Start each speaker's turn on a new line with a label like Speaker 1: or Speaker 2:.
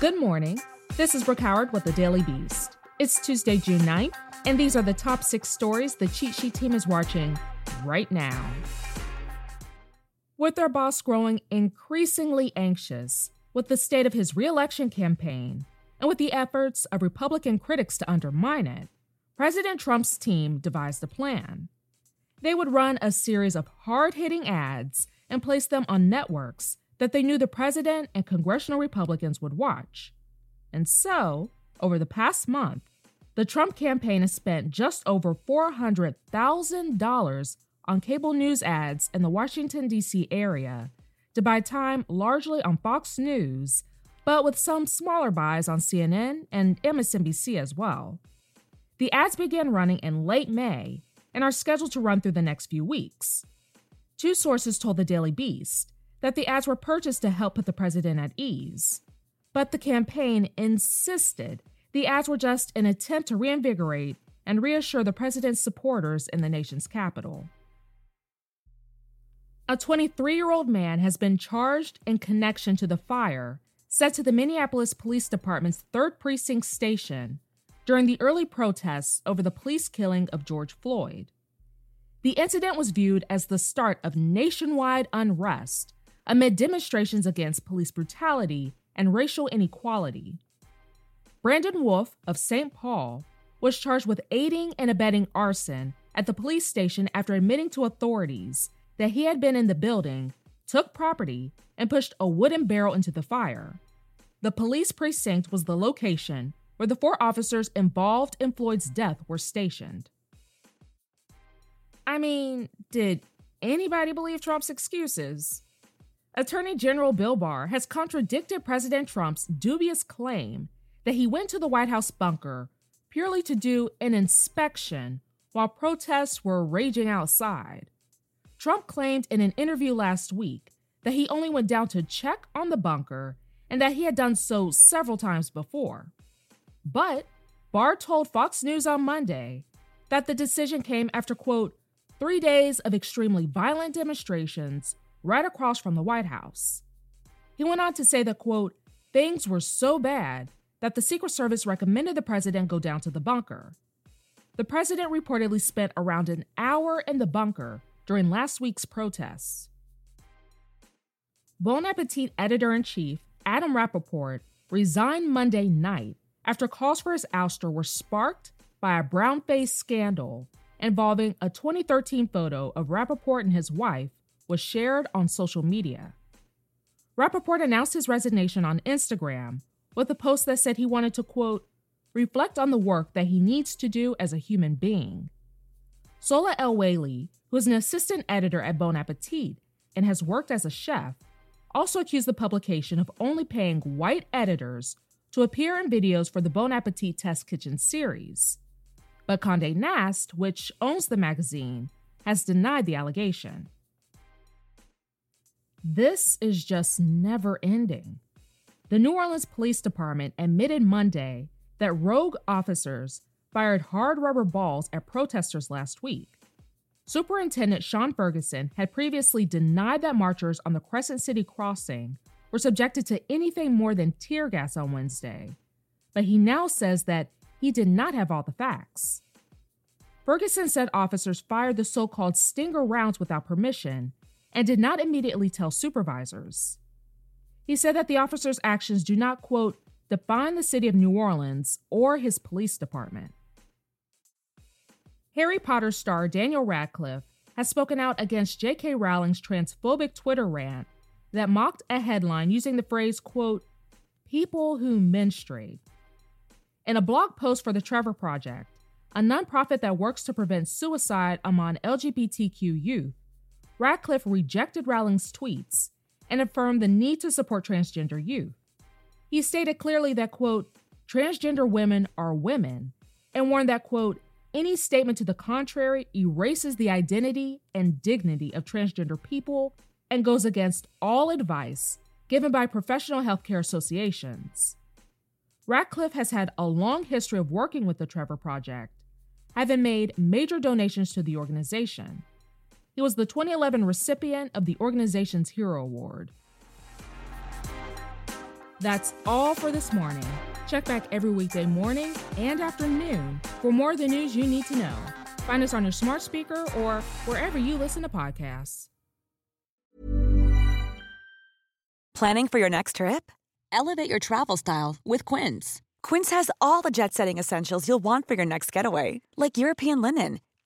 Speaker 1: Good morning. This is Brooke Howard with the Daily Beast. It's Tuesday, June 9th, and these are the top six stories the cheat sheet team is watching right now. With their boss growing increasingly anxious with the state of his reelection campaign and with the efforts of Republican critics to undermine it, President Trump's team devised a plan. They would run a series of hard hitting ads and place them on networks that they knew the president and congressional Republicans would watch. And so, over the past month, the Trump campaign has spent just over $400,000 on cable news ads in the Washington, D.C. area to buy time largely on Fox News, but with some smaller buys on CNN and MSNBC as well. The ads began running in late May and are scheduled to run through the next few weeks. Two sources told the Daily Beast that the ads were purchased to help put the president at ease. But the campaign insisted the ads were just an attempt to reinvigorate and reassure the president's supporters in the nation's capital. A 23 year old man has been charged in connection to the fire set to the Minneapolis Police Department's 3rd Precinct station during the early protests over the police killing of George Floyd. The incident was viewed as the start of nationwide unrest amid demonstrations against police brutality and racial inequality. Branden Wolfe of St. Paul was charged with aiding and abetting arson at the police station after admitting to authorities that he had been in the building, took property, and pushed a wooden barrel into the fire. The police precinct was the location where the four officers involved in Floyd's death were stationed. I mean, did anybody believe Trump's excuses? Attorney General Bill Barr has contradicted President Trump's dubious claim that he went to the White House bunker purely to do an inspection while protests were raging outside. Trump claimed in an interview last week that he only went down to check on the bunker and that he had done so several times before. But Barr told Fox News on Monday that the decision came after, quote, three days of extremely violent demonstrations right across from the White House. He went on to say that, quote, things were so bad that the Secret Service recommended the president go down to the bunker. The president reportedly spent around an hour in the bunker during last week's protests. Bon Appetit editor in chief Adam Rapoport resigned Monday night after calls for his ouster were sparked by a brown face scandal involving a 2013 photo of Rapoport and his wife was shared on social media. Rapoport announced his resignation on Instagram with a post that said he wanted to, quote, reflect on the work that he needs to do as a human being. Sohla El-Waylly, who is an assistant editor at Bon Appetit and has worked as a chef, also accused the publication of only paying white editors to appear in videos for the Bon Appetit Test Kitchen series. But Condé Nast, which owns the magazine, has denied the allegation. This is just never ending. The New Orleans Police Department admitted Monday that rogue officers fired hard rubber balls at protesters last week. Superintendent Shaun Ferguson had previously denied that marchers on the Crescent City crossing were subjected to anything more than tear gas on Wednesday, but he now says that he did not have all the facts. Ferguson said officers fired the so called stinger rounds without permission and did not immediately tell supervisors. He said that the officers' actions do not, quote, define the city of New Orleans or his police department. Harry Potter star Daniel Radcliffe has spoken out against J.K. Rowling's transphobic Twitter rant that mocked a headline using the phrase, quote, people who menstruate. In a blog post for the Trevor Project, a nonprofit that works to prevent suicide among LGBTQ youth, Radcliffe rejected Rowling's tweets and affirmed the need to support transgender youth. He stated clearly that, quote, transgender women are women, and warned that, quote, any statement to the contrary erases the identity and dignity of transgender people and goes against all advice given by professional healthcare associations. Radcliffe has had a long history of working with the Trevor Project, having made major donations to the organization. He was the 2011 recipient of the organization's Hero Award. That's all for this morning. Check back every weekday morning and afternoon for more of the news you need to know. Find us on your smart speaker or wherever you listen to podcasts.
Speaker 2: Planning for your next trip?
Speaker 3: Elevate your travel style with Quince.
Speaker 2: Quince has all the jet setting essentials you'll want for your next getaway, like European linen,